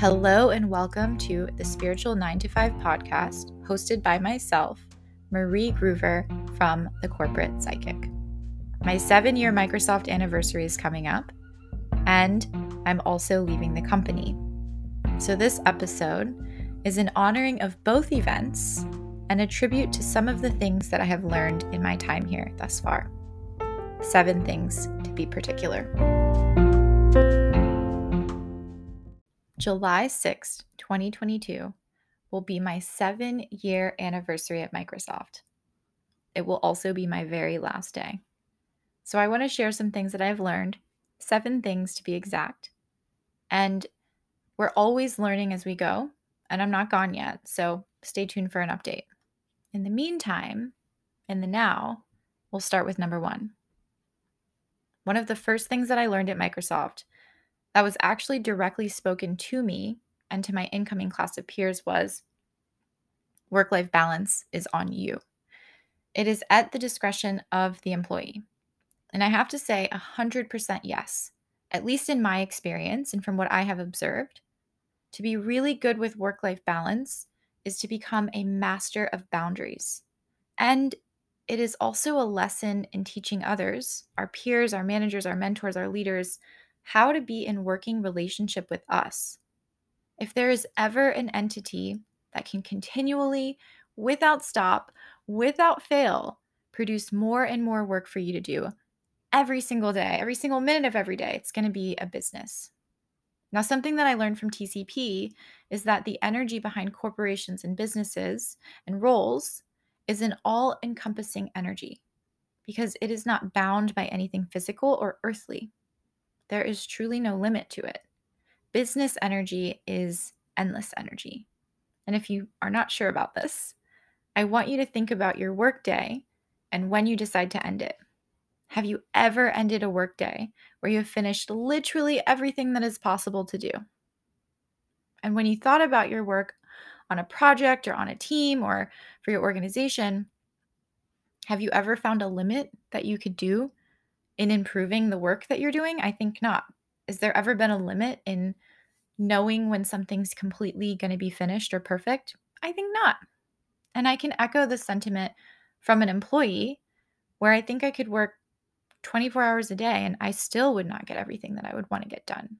Hello, and welcome to the Spiritual 9 to 5 podcast, hosted by myself, Marie Groover from The Corporate Psychic. My seven year Microsoft anniversary is coming up, and I'm also leaving the company. So, this episode is an honoring of both events and a tribute to some of the things that I have learned in my time here thus far. Seven things to be particular. July 6th, 2022 will be my seven year anniversary at Microsoft. It will also be my very last day. So, I want to share some things that I've learned, seven things to be exact. And we're always learning as we go, and I'm not gone yet. So, stay tuned for an update. In the meantime, in the now, we'll start with number one. One of the first things that I learned at Microsoft that was actually directly spoken to me and to my incoming class of peers was work life balance is on you. It is at the discretion of the employee. And I have to say 100% yes, at least in my experience and from what I have observed. To be really good with work life balance is to become a master of boundaries. And it is also a lesson in teaching others, our peers, our managers, our mentors, our leaders, how to be in working relationship with us. If there is ever an entity that can continually, without stop, without fail, produce more and more work for you to do every single day, every single minute of every day, it's going to be a business. Now, something that I learned from TCP is that the energy behind corporations and businesses and roles is an all encompassing energy because it is not bound by anything physical or earthly. There is truly no limit to it. Business energy is endless energy. And if you are not sure about this, I want you to think about your workday and when you decide to end it. Have you ever ended a workday where you have finished literally everything that is possible to do? And when you thought about your work on a project or on a team or for your organization, have you ever found a limit that you could do in improving the work that you're doing? I think not. Is there ever been a limit in knowing when something's completely going to be finished or perfect? I think not. And I can echo the sentiment from an employee where I think I could work 24 hours a day and I still would not get everything that I would want to get done.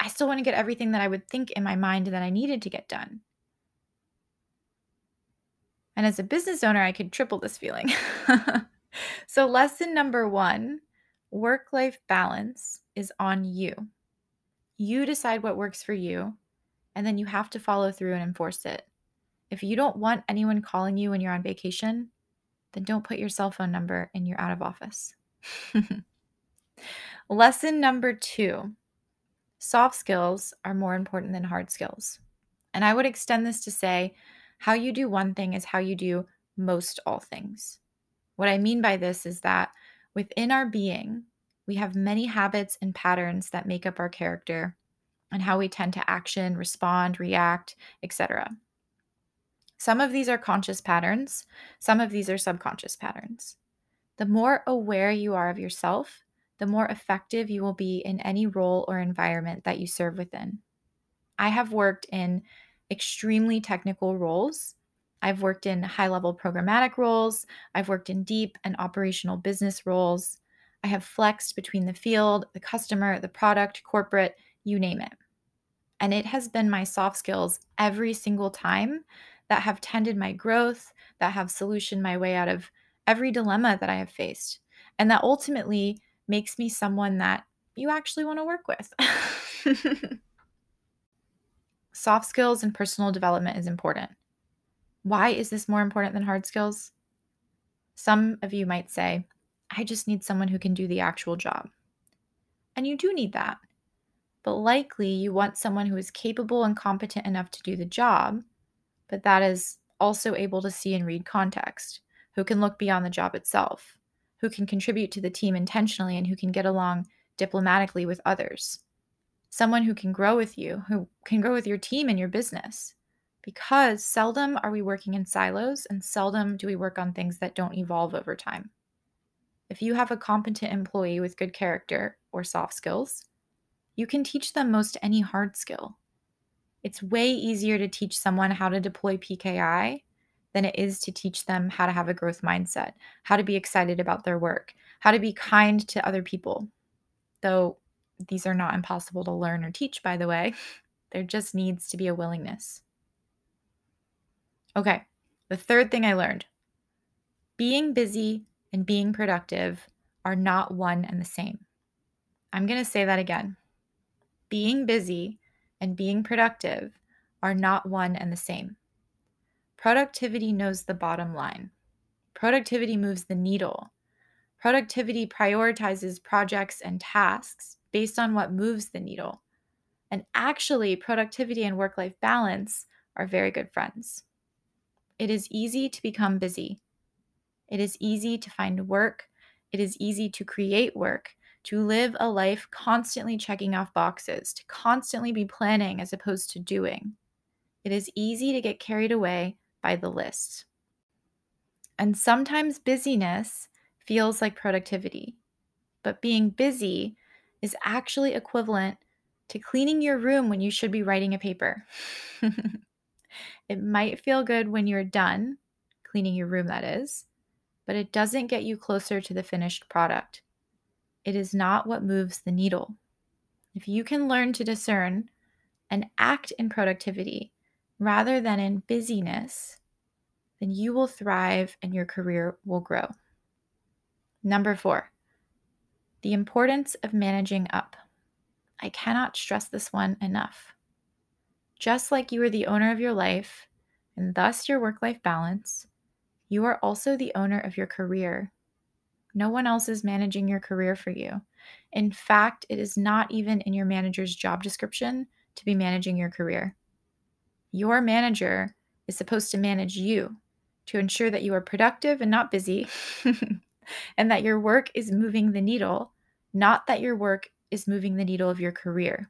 I still want to get everything that I would think in my mind that I needed to get done. And as a business owner, I could triple this feeling. so, lesson number one work life balance is on you. You decide what works for you, and then you have to follow through and enforce it. If you don't want anyone calling you when you're on vacation, then don't put your cell phone number in your out of office. Lesson number two soft skills are more important than hard skills. And I would extend this to say how you do one thing is how you do most all things. What I mean by this is that within our being, we have many habits and patterns that make up our character and how we tend to action, respond, react, etc. Some of these are conscious patterns, some of these are subconscious patterns. The more aware you are of yourself, the more effective you will be in any role or environment that you serve within. I have worked in extremely technical roles I've worked in high level programmatic roles, I've worked in deep and operational business roles. I have flexed between the field, the customer, the product, corporate, you name it. And it has been my soft skills every single time that have tended my growth, that have solutioned my way out of every dilemma that I have faced. And that ultimately makes me someone that you actually want to work with. soft skills and personal development is important. Why is this more important than hard skills? Some of you might say, I just need someone who can do the actual job. And you do need that. But likely you want someone who is capable and competent enough to do the job, but that is also able to see and read context, who can look beyond the job itself, who can contribute to the team intentionally, and who can get along diplomatically with others. Someone who can grow with you, who can grow with your team and your business because seldom are we working in silos and seldom do we work on things that don't evolve over time. If you have a competent employee with good character or soft skills, you can teach them most any hard skill. It's way easier to teach someone how to deploy PKI than it is to teach them how to have a growth mindset, how to be excited about their work, how to be kind to other people. Though these are not impossible to learn or teach, by the way, there just needs to be a willingness. Okay, the third thing I learned being busy and being productive are not one and the same. I'm going to say that again. Being busy and being productive are not one and the same. Productivity knows the bottom line. Productivity moves the needle. Productivity prioritizes projects and tasks based on what moves the needle. And actually, productivity and work life balance are very good friends. It is easy to become busy. It is easy to find work. It is easy to create work, to live a life constantly checking off boxes, to constantly be planning as opposed to doing. It is easy to get carried away by the list. And sometimes busyness feels like productivity, but being busy is actually equivalent to cleaning your room when you should be writing a paper. it might feel good when you're done cleaning your room, that is, but it doesn't get you closer to the finished product. It is not what moves the needle. If you can learn to discern and act in productivity rather than in busyness, then you will thrive and your career will grow. Number four, the importance of managing up. I cannot stress this one enough. Just like you are the owner of your life and thus your work life balance, you are also the owner of your career. No one else is managing your career for you. In fact, it is not even in your manager's job description to be managing your career. Your manager is supposed to manage you to ensure that you are productive and not busy, and that your work is moving the needle, not that your work is moving the needle of your career.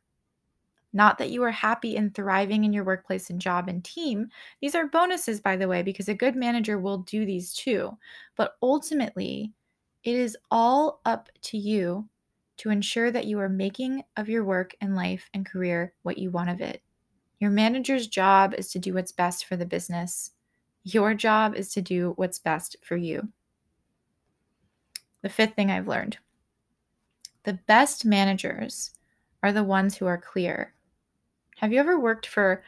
Not that you are happy and thriving in your workplace and job and team. These are bonuses, by the way, because a good manager will do these too. But ultimately, it is all up to you to ensure that you are making of your work and life and career what you want of it. Your manager's job is to do what's best for the business. Your job is to do what's best for you. The fifth thing I've learned the best managers are the ones who are clear. Have you ever worked for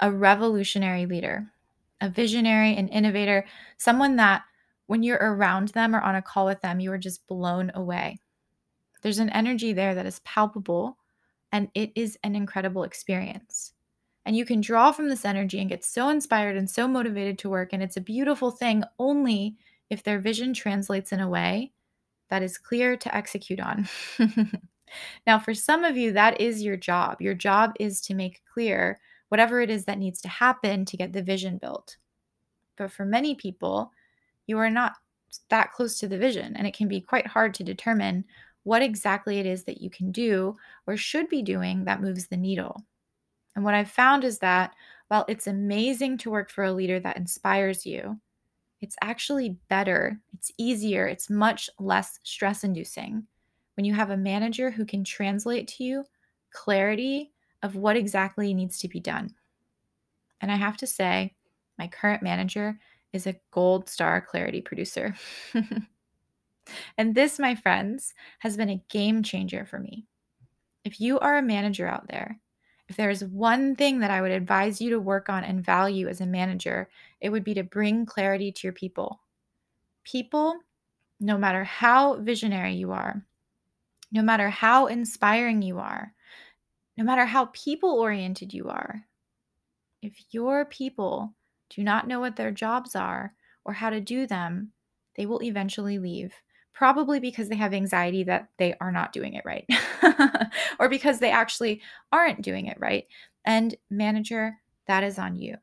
a revolutionary leader, a visionary, an innovator, someone that when you're around them or on a call with them, you are just blown away? There's an energy there that is palpable and it is an incredible experience. And you can draw from this energy and get so inspired and so motivated to work. And it's a beautiful thing only if their vision translates in a way that is clear to execute on. now, for some of you, that is your job. Your job is to make clear whatever it is that needs to happen to get the vision built. But for many people, you are not that close to the vision, and it can be quite hard to determine what exactly it is that you can do or should be doing that moves the needle. And what I've found is that while it's amazing to work for a leader that inspires you, it's actually better, it's easier, it's much less stress inducing when you have a manager who can translate to you clarity of what exactly needs to be done. And I have to say, my current manager is a gold star clarity producer. and this, my friends, has been a game changer for me. If you are a manager out there if there is one thing that I would advise you to work on and value as a manager, it would be to bring clarity to your people. People, no matter how visionary you are, no matter how inspiring you are, no matter how people oriented you are, if your people do not know what their jobs are or how to do them, they will eventually leave probably because they have anxiety that they are not doing it right or because they actually aren't doing it right. And manager, that is on you.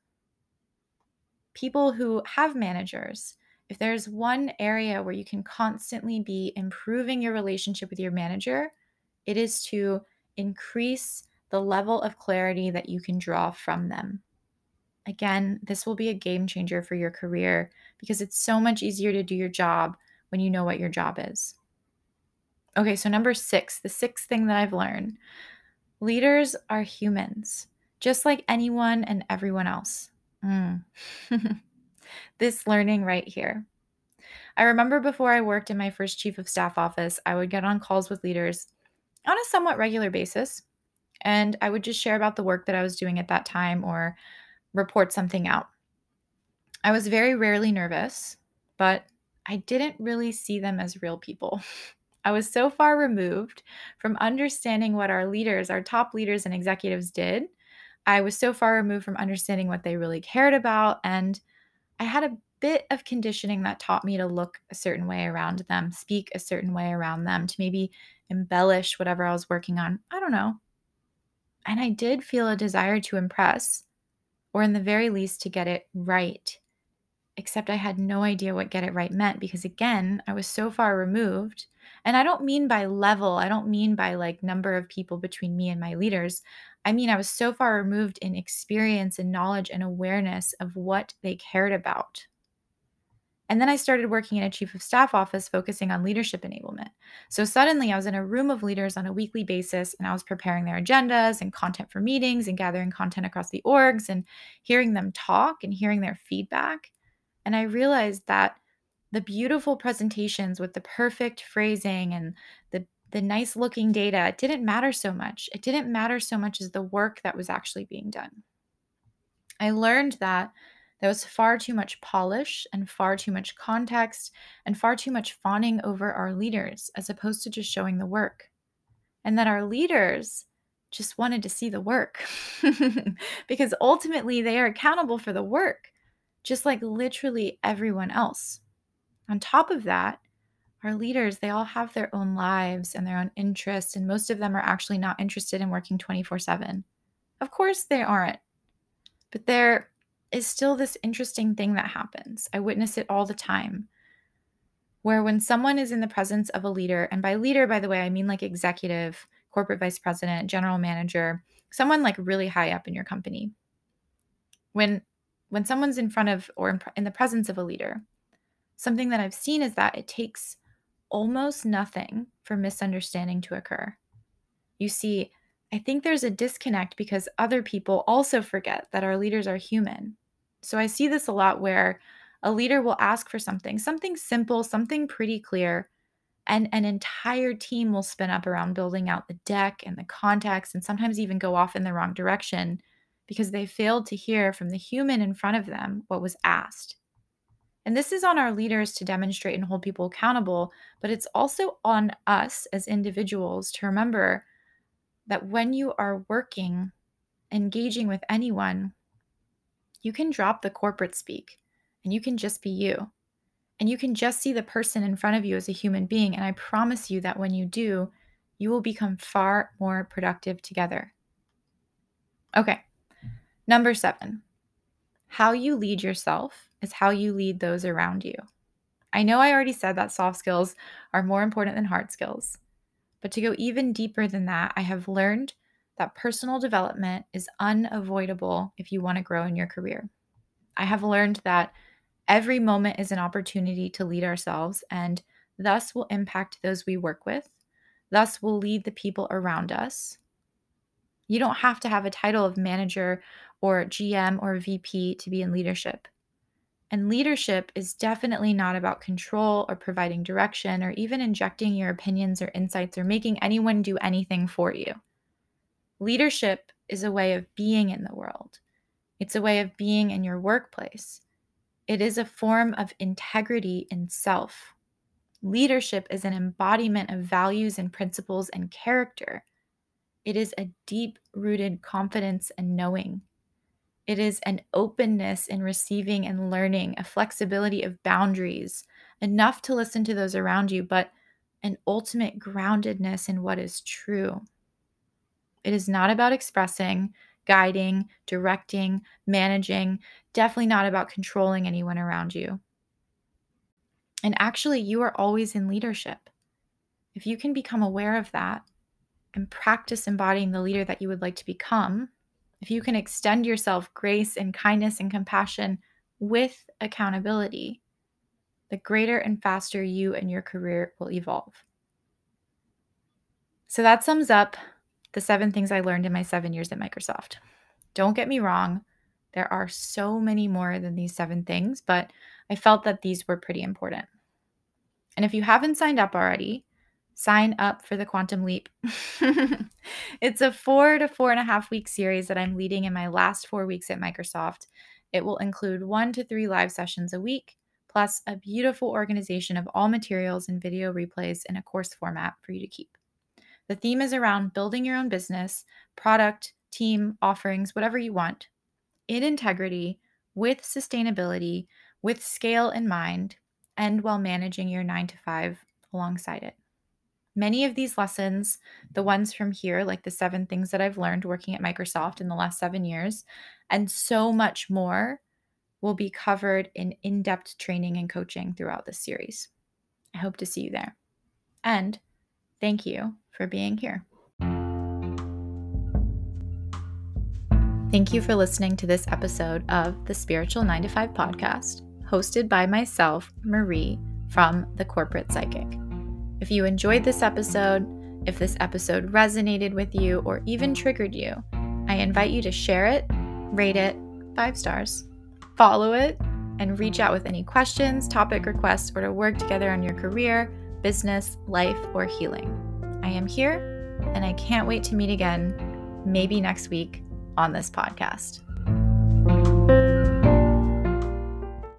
People who have managers, if there's one area where you can constantly be improving your relationship with your manager, it is to increase the level of clarity that you can draw from them. Again, this will be a game changer for your career because it's so much easier to do your job when you know what your job is. Okay, so number six, the sixth thing that I've learned leaders are humans. just like anyone and everyone else. Mm. this learning right here. I remember before I worked in my first chief of staff office, I would get on calls with leaders on a somewhat regular basis, and I would just share about the work that I was doing at that time or report something out. I was very rarely nervous, but I didn't really see them as real people. I was so far removed from understanding what our leaders, our top leaders and executives did. I was so far removed from understanding what they really cared about. And I had a bit of conditioning that taught me to look a certain way around them, speak a certain way around them, to maybe embellish whatever I was working on. I don't know. And I did feel a desire to impress, or in the very least, to get it right except I had no idea what get it right meant because, again, I was so far removed. And I don't mean by level, I don't mean by like number of people between me and my leaders. I mean, I was so far removed in experience and knowledge and awareness of what they cared about. And then I started working in a chief of staff office focusing on leadership enablement. So suddenly I was in a room of leaders on a weekly basis and I was preparing their agendas and content for meetings and gathering content across the orgs and hearing them talk and hearing their feedback. And I realized that the beautiful presentations with the perfect phrasing and the the nice looking data didn't matter so much. It didn't matter so much as the work that was actually being done. I learned that there was far too much polish and far too much context and far too much fawning over our leaders as opposed to just showing the work. And that our leaders just wanted to see the work because ultimately they are accountable for the work just like literally everyone else. On top of that, our leaders, they all have their own lives and their own interests, and most of them are actually not interested in working 24 7. Of course, they aren't. But there is still this interesting thing that happens. I witness it all the time. Where when someone is in the presence of a leader, and by leader, by the way, I mean like executive, corporate vice president, general manager, someone like really high up in your company. When when someone's in front of or in, in the presence of a leader, something that I've seen is that it takes almost nothing for misunderstanding to occur. You see, I think there's a disconnect because other people also forget that our leaders are human. So I see this a lot where a leader will ask for something, something simple, something pretty clear, and an entire team will spin up around building out the deck and the context and sometimes even go off in the wrong direction because they failed to hear from the human in front of them what was asked. And this is on our leaders to demonstrate and hold people accountable, but it's also on us as individuals to remember that when you are working, engaging with anyone, you can drop the corporate speak and you can just be you. And you can just see the person in front of you as a human being. And I promise you that when you do, you will become far more productive together. Okay, Number seven, how you lead yourself is how you lead those around you. I know I already said that soft skills are more important than hard skills, but to go even deeper than that, I have learned that personal development is unavoidable if you want to grow in your career. I have learned that every moment is an opportunity to lead ourselves and thus will impact those we work with, thus will lead the people around us. You don't have to have a title of manager or GM or VP to be in leadership. And leadership is definitely not about control or providing direction or even injecting your opinions or insights or making anyone do anything for you. Leadership is a way of being in the world, it's a way of being in your workplace. It is a form of integrity in self. Leadership is an embodiment of values and principles and character. It is a deep rooted confidence and knowing. It is an openness in receiving and learning, a flexibility of boundaries, enough to listen to those around you, but an ultimate groundedness in what is true. It is not about expressing, guiding, directing, managing, definitely not about controlling anyone around you. And actually, you are always in leadership. If you can become aware of that and practice embodying the leader that you would like to become, if you can extend yourself grace and kindness and compassion with accountability, the greater and faster you and your career will evolve. So that sums up the seven things I learned in my seven years at Microsoft. Don't get me wrong, there are so many more than these seven things, but I felt that these were pretty important. And if you haven't signed up already, sign up for the Quantum Leap. it's a four to four and a half week series that I'm leading in my last four weeks at Microsoft. It will include one to three live sessions a week, plus a beautiful organization of all materials and video replays in a course format for you to keep. The theme is around building your own business, product, team, offerings, whatever you want, in integrity, with sustainability, with scale in mind, and while managing your nine to five alongside it. Many of these lessons, the ones from here, like the seven things that I've learned working at Microsoft in the last seven years, and so much more, will be covered in in depth training and coaching throughout this series. I hope to see you there. And thank you for being here. Thank you for listening to this episode of the Spiritual 9 to 5 podcast, hosted by myself, Marie, from The Corporate Psychic. If you enjoyed this episode, if this episode resonated with you or even triggered you, I invite you to share it, rate it five stars, follow it, and reach out with any questions, topic requests, or to work together on your career, business, life, or healing. I am here and I can't wait to meet again, maybe next week on this podcast.